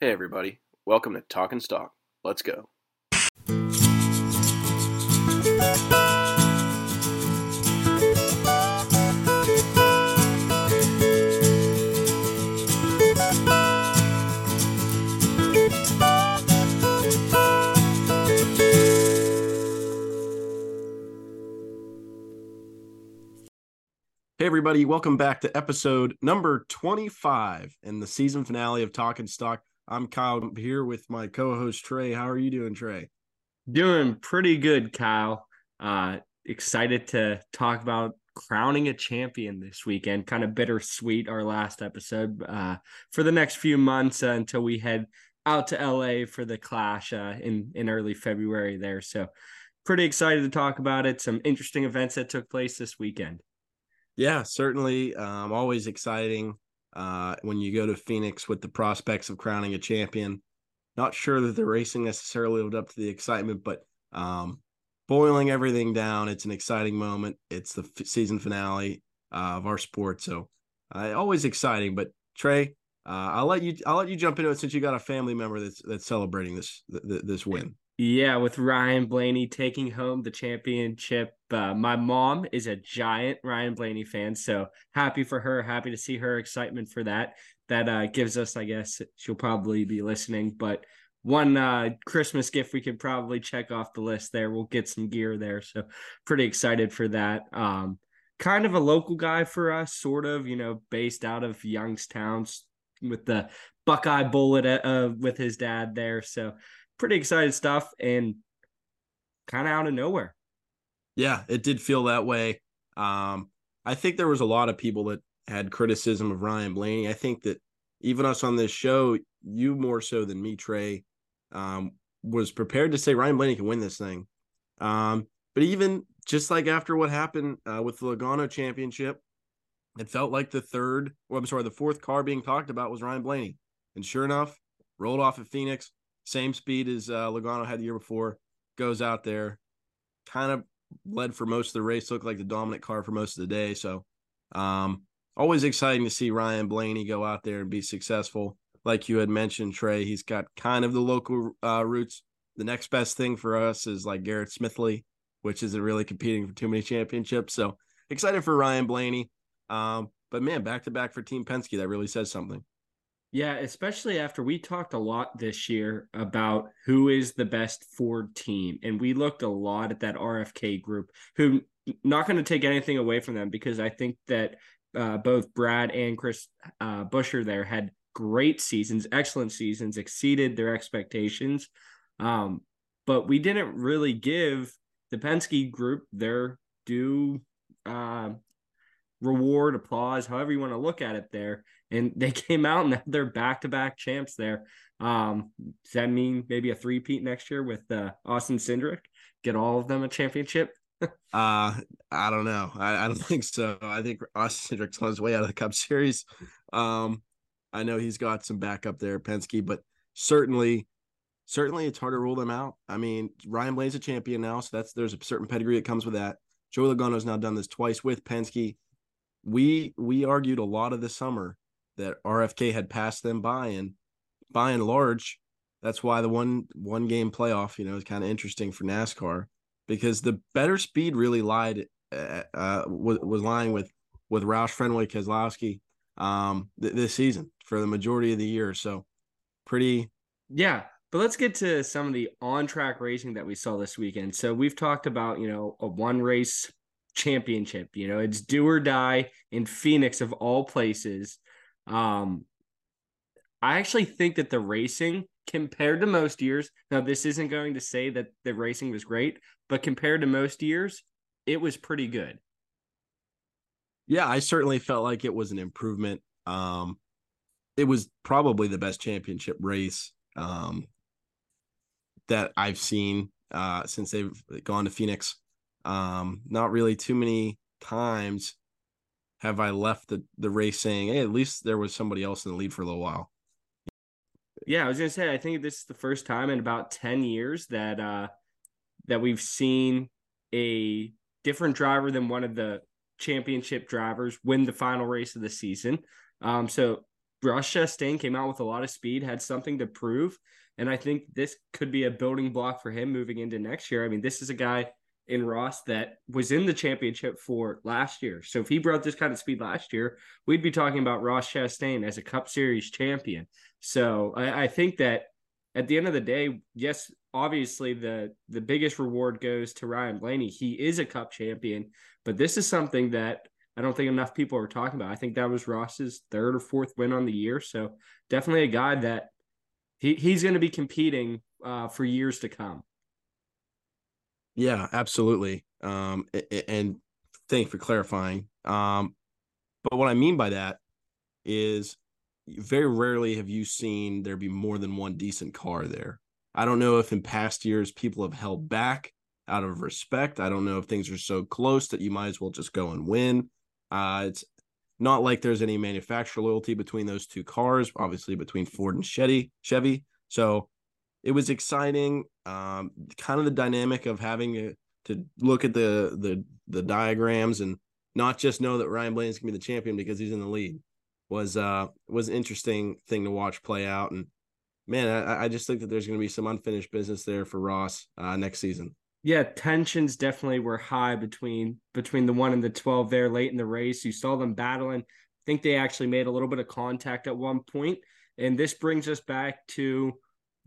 Hey, everybody. Welcome to Talking Stock. Let's go. Hey, everybody. Welcome back to episode number 25 and the season finale of Talking Stock. I'm Kyle I'm here with my co host, Trey. How are you doing, Trey? Doing pretty good, Kyle. Uh, excited to talk about crowning a champion this weekend. Kind of bittersweet, our last episode uh, for the next few months uh, until we head out to LA for the clash uh, in, in early February there. So, pretty excited to talk about it. Some interesting events that took place this weekend. Yeah, certainly. Um, always exciting uh, when you go to Phoenix with the prospects of crowning a champion. Not sure that the racing necessarily lived up to the excitement, but um, boiling everything down, it's an exciting moment. It's the f- season finale uh, of our sport, so uh, always exciting. But Trey, uh, I'll let you I'll let you jump into it since you got a family member that's that's celebrating this th- this win. Yeah, with Ryan Blaney taking home the championship. Uh, my mom is a giant Ryan Blaney fan, so happy for her. Happy to see her excitement for that. That uh, gives us, I guess, she'll probably be listening. But one uh, Christmas gift we could probably check off the list there. We'll get some gear there, so pretty excited for that. Um, kind of a local guy for us, sort of, you know, based out of Youngstown with the Buckeye bullet uh, with his dad there. So pretty excited stuff and kind of out of nowhere. Yeah, it did feel that way. Um, I think there was a lot of people that had criticism of Ryan Blaney. I think that even us on this show, you more so than me, Trey, um, was prepared to say Ryan Blaney can win this thing. Um, but even just like after what happened uh, with the Logano Championship, it felt like the third, or I'm sorry, the fourth car being talked about was Ryan Blaney. And sure enough, rolled off at Phoenix, same speed as uh, Logano had the year before, goes out there, kind of led for most of the race, looked like the dominant car for most of the day. So, um, always exciting to see Ryan Blaney go out there and be successful. Like you had mentioned, Trey, he's got kind of the local uh, roots. The next best thing for us is like Garrett Smithley, which isn't really competing for too many championships. So excited for Ryan Blaney. Um, but man, back to back for Team Penske, that really says something. Yeah, especially after we talked a lot this year about who is the best Ford team. And we looked a lot at that RFK group, who not going to take anything away from them because I think that uh, both Brad and Chris uh, Buescher there had great seasons, excellent seasons, exceeded their expectations. Um, but we didn't really give the Penske group their due uh, reward, applause, however you want to look at it there. And they came out and they're back to back champs there. Um, does that mean maybe a three peat next year with uh, Austin Cindric? Get all of them a championship? uh, I don't know. I, I don't think so. I think Austin Cindric's on his way out of the Cup Series. Um, I know he's got some backup there, Penske, but certainly, certainly it's hard to rule them out. I mean, Ryan Blaney's a champion now, so that's there's a certain pedigree that comes with that. Joey Logano's now done this twice with Penske. We we argued a lot of the summer that RFK had passed them by, and by and large, that's why the one one game playoff, you know, is kind of interesting for NASCAR because the better speed really lied uh, uh was, was lying with with Roush Fenway Keselowski um th- this season for the majority of the year. So pretty yeah. But let's get to some of the on track racing that we saw this weekend. So we've talked about, you know, a one race championship. You know, it's do or die in Phoenix of all places. Um, I actually think that the racing compared to most years, now this isn't going to say that the racing was great, but compared to most years, it was pretty good. Yeah, I certainly felt like it was an improvement. Um, it was probably the best championship race um, that I've seen uh, since they've gone to Phoenix. Um, not really too many times have I left the, the race saying, hey, at least there was somebody else in the lead for a little while. Yeah, I was gonna say I think this is the first time in about 10 years that uh that we've seen a different driver than one of the championship drivers win the final race of the season. Um so Ross Chastain came out with a lot of speed, had something to prove. And I think this could be a building block for him moving into next year. I mean, this is a guy in Ross that was in the championship for last year. So if he brought this kind of speed last year, we'd be talking about Ross Chastain as a Cup Series champion. So I, I think that at the end of the day, yes, obviously the the biggest reward goes to Ryan Blaney. He is a Cup champion, but this is something that I don't think enough people are talking about. I think that was Ross's third or fourth win on the year. So definitely a guy that he, he's going to be competing uh, for years to come. Yeah, absolutely. Um, and thank you for clarifying. Um, but what I mean by that is very rarely have you seen there be more than one decent car there. I don't know if in past years people have held back out of respect. I don't know if things are so close that you might as well just go and win. Uh, it's not like there's any manufacturer loyalty between those two cars, obviously between Ford and Chevy. Chevy. So it was exciting. Um, kind of the dynamic of having to, to look at the the the diagrams and not just know that Ryan Blaney's gonna be the champion because he's in the lead was uh was an interesting thing to watch play out. And man, I, I just think that there's gonna be some unfinished business there for Ross uh, next season. Yeah, tensions definitely were high between between the one and the twelve there late in the race. You saw them battling. I think they actually made a little bit of contact at one point, and this brings us back to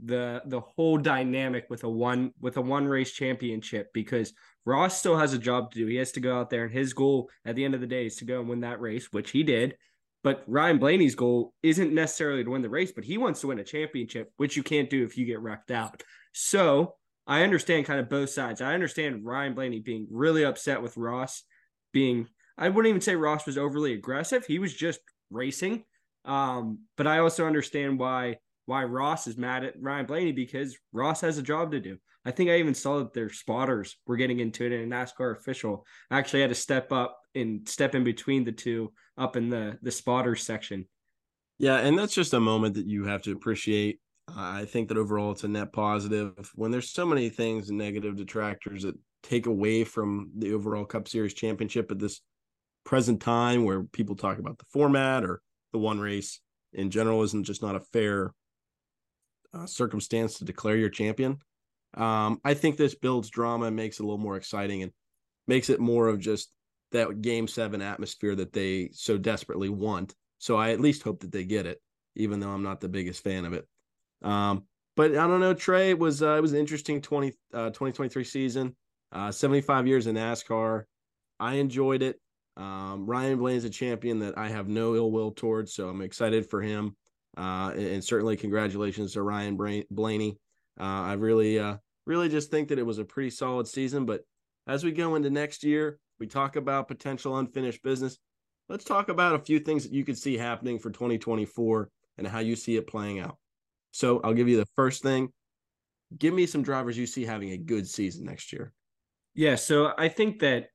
the the whole dynamic with a one with a one race championship because Ross still has a job to do. He has to go out there and his goal at the end of the day is to go and win that race, which he did. But Ryan Blaney's goal isn't necessarily to win the race, but he wants to win a championship, which you can't do if you get wrecked out. So I understand kind of both sides. I understand Ryan Blaney being really upset with Ross being I wouldn't even say Ross was overly aggressive. He was just racing. Um, but I also understand why why Ross is mad at Ryan Blaney because Ross has a job to do. I think I even saw that their spotters were getting into it, and a NASCAR official actually had to step up and step in between the two up in the the spotters section. Yeah, and that's just a moment that you have to appreciate. I think that overall it's a net positive when there's so many things negative detractors that take away from the overall Cup Series championship at this present time where people talk about the format or the one race in general isn't just not a fair uh, circumstance to declare your champion. Um, I think this builds drama and makes it a little more exciting and makes it more of just that game seven atmosphere that they so desperately want. So I at least hope that they get it, even though I'm not the biggest fan of it. Um, but I don't know, Trey, it was uh, it was an interesting 20, uh, 2023 season. Uh, 75 years in NASCAR. I enjoyed it. Um, Ryan Blaney's a champion that I have no ill will towards, so I'm excited for him. Uh, and, certainly congratulations to Ryan Blaney. Uh, I really, uh, really just think that it was a pretty solid season. But as we go into next year, we talk about potential unfinished business. Let's talk about a few things that you could see happening for 2024 and how you see it playing out. So I'll give you the first thing. Give me some drivers you see having a good season next year. Yeah, so I think that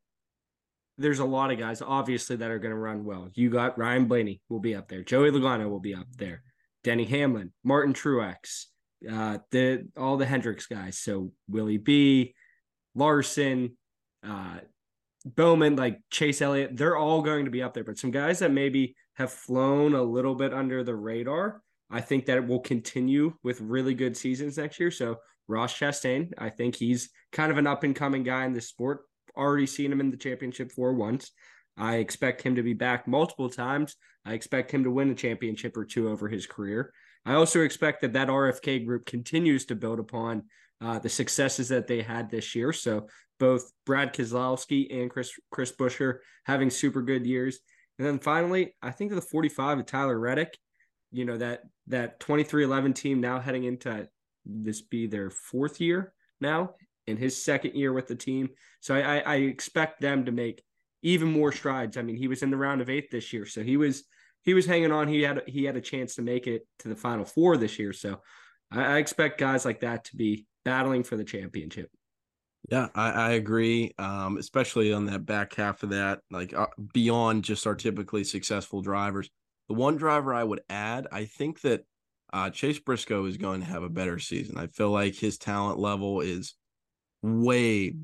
there's a lot of guys obviously that are going to run well. You got Ryan Blaney will be up there. Joey Logano will be up there. Denny Hamlin, Martin Truex, uh, the all the Hendricks guys. So Willie B, Larson, uh, Bowman, like Chase Elliott, they're all going to be up there. But some guys that maybe have flown a little bit under the radar, I think that it will continue with really good seasons next year. So Ross Chastain, I think he's kind of an up and coming guy in the sport. Already seen him in the championship four once. I expect him to be back multiple times. I expect him to win a championship or two over his career. I also expect that that RFK group continues to build upon uh, the successes that they had this year. So both Brad Keselowski and Chris Chris Buescher having super good years. And then finally, I think of the 45 of Tyler Reddick, you know, that that 23XI team now heading into this be their fourth year now in his second year with the team. So I, I expect them to make even more strides. I mean, he was in the round of eight this year, so he was he was hanging on. He had he had a chance to make it to the final four this year. So I, I expect guys like that to be battling for the championship. Yeah, I, I agree. Um, especially on that back half of that, like uh, beyond just our typically successful drivers. The one driver I would add, I think that uh, Chase Briscoe is going to have a better season. I feel like his talent level is way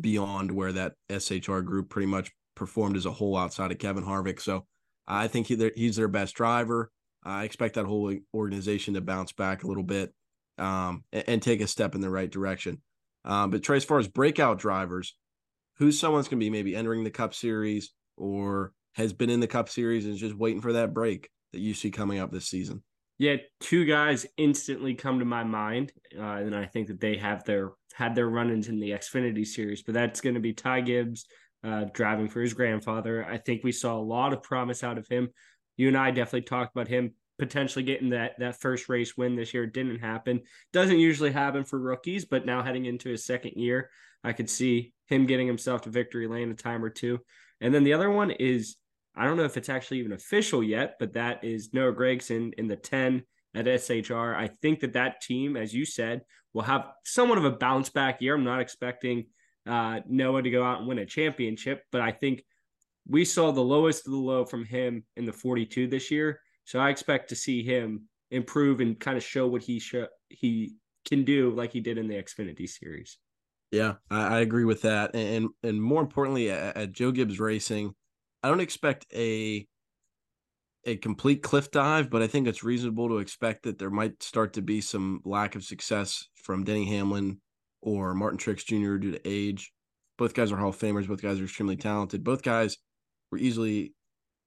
beyond where that SHR group pretty much performed as a whole outside of Kevin Harvick. So I think he, he's their best driver. I expect that whole organization to bounce back a little bit um, and, and, take a step in the right direction. Um, but Trey, as far as breakout drivers, who's someone's going to be maybe entering the Cup Series or has been in the Cup Series and is just waiting for that break that you see coming up this season? Yeah, two guys instantly come to my mind, uh, and I think that they have their had their run-ins in the Xfinity series. But that's going to be Ty Gibbs uh, driving for his grandfather. I think we saw a lot of promise out of him. You and I definitely talked about him potentially getting that that first race win this year. It didn't happen. Doesn't usually happen for rookies, but now heading into his second year, I could see him getting himself to victory lane a time or two. And then the other one is I don't know if it's actually even official yet, but that is Noah Gragson in the 10 at SHR. I think that that team, as you said, will have somewhat of a bounce back year. I'm not expecting uh, Noah to go out and win a championship, but I think we saw the lowest of the low from him in the 42 this year. So I expect to see him improve and kind of show what he sh- he can do like he did in the Xfinity series. Yeah, I, I agree with that, and and more importantly, at, at Joe Gibbs Racing, I don't expect a a complete cliff dive, but I think it's reasonable to expect that there might start to be some lack of success from Denny Hamlin or Martin Truex Jr. due to age. Both guys are Hall of Famers. Both guys are extremely talented. Both guys were easily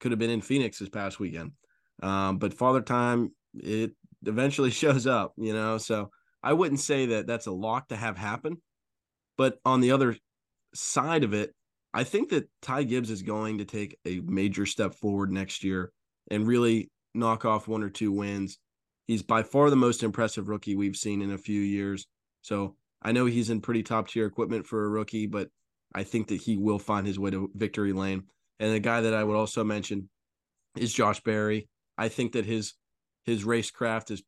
could have been in Phoenix this past weekend. Um, but Father Time, it eventually shows up, you know. So I wouldn't say that that's a lock to have happen. But on the other side of it, I think that Ty Gibbs is going to take a major step forward next year and really knock off one or two wins. He's by far the most impressive rookie we've seen in a few years. So I know he's in pretty top tier equipment for a rookie, but I think that he will find his way to victory lane. And the guy that I would also mention is Josh Berry. I think that his his racecraft is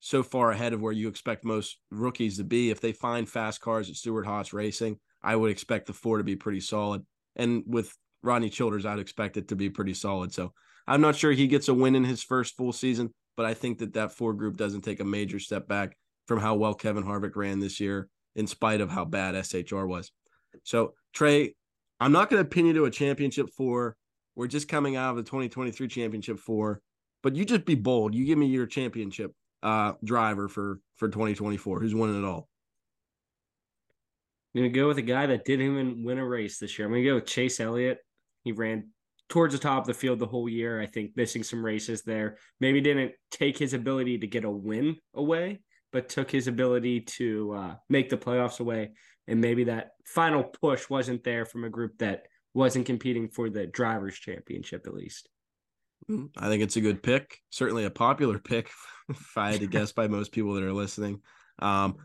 so far ahead of where you expect most rookies to be. If they find fast cars at Stewart Haas Racing, I would expect the four to be pretty solid. And with Rodney Childers, I'd expect it to be pretty solid. So I'm not sure he gets a win in his first full season, but I think that that four group doesn't take a major step back from how well Kevin Harvick ran this year, in spite of how bad SHR was. So Trey, I'm not going to pin you to a championship four. We're just coming out of the 2023 championship four, but you just be bold. You give me your championship uh, driver for for 2024. Who's winning it all? I'm gonna go with a guy that didn't even win a race this year. I'm gonna go with Chase Elliott. He ran towards the top of the field the whole year. I think missing some races there. Maybe didn't take his ability to get a win away, but took his ability to uh, make the playoffs away. And maybe that final push wasn't there from a group that wasn't competing for the drivers' championship, at least. Hmm, I think it's a good pick. Certainly a popular pick, if I had to guess by most people that are listening. Um,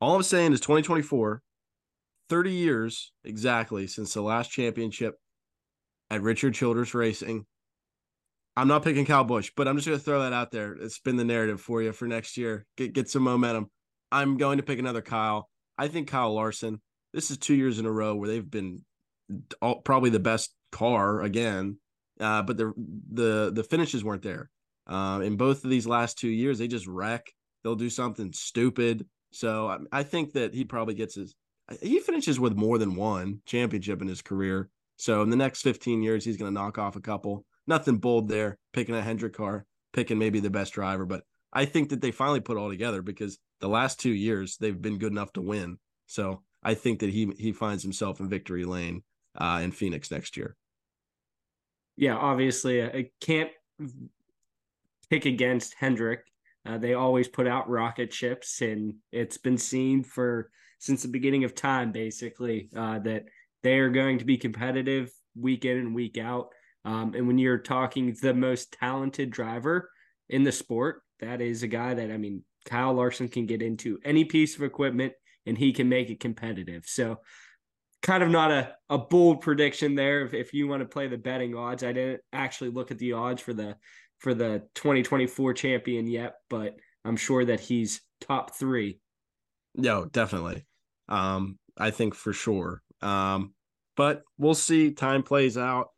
all I'm saying is 2024 30 years exactly since the last championship at Richard Childress Racing. I'm not picking Kyle Busch, but I'm just going to throw that out there. Spin the narrative for you for next year. Get get some momentum. I'm going to pick another Kyle. I think Kyle Larson. This is two years in a row where they've been all, probably the best car again, uh, but the the the finishes weren't there. Uh, in both of these last two years, they just wreck. They'll do something stupid. So I, I think that he probably gets his he finishes with more than one championship in his career. So in the next 15 years, he's going to knock off a couple. Nothing bold there, picking a Hendrick car, picking maybe the best driver. But I think that they finally put all together because the last two years they've been good enough to win. So I think that he he finds himself in victory lane uh, in Phoenix next year. Yeah, obviously, I can't pick against Hendrick. Uh, they always put out rocket ships, and it's been seen for since the beginning of time, basically, uh, that they are going to be competitive week in and week out. Um, and when you're talking the most talented driver in the sport, that is a guy that, I mean, Kyle Larson can get into any piece of equipment and he can make it competitive. So, kind of not a, a bold prediction there if, if you want to play the betting odds. I didn't actually look at the odds for the for the 2024 champion yet, but I'm sure that he's top three. No, definitely. Um, I think for sure. Um, but we'll see. Time plays out.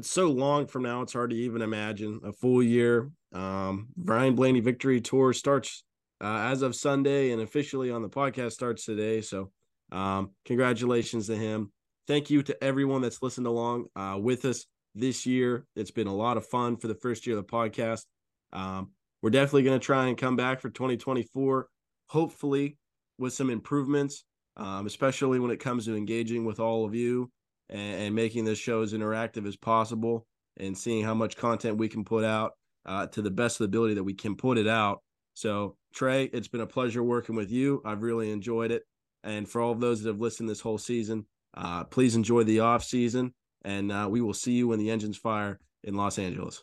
It's so long from now; it's hard to even imagine a full year. Um, Ryan Blaney Victory Tour starts uh, as of Sunday, and officially on the podcast starts today. So, um, congratulations to him. Thank you to everyone that's listened along uh, with us this year. It's been a lot of fun for the first year of the podcast. Um, we're definitely going to try and come back for 2024, hopefully with some improvements, um, especially when it comes to engaging with all of you and, and, making this show as interactive as possible and seeing how much content we can put out uh, to the best of the ability that we can put it out. So, Trey, it's been a pleasure working with you. I've really enjoyed it. And for all of those that have listened this whole season, uh, please enjoy the off season, and uh, we will see you when the engines fire in Los Angeles.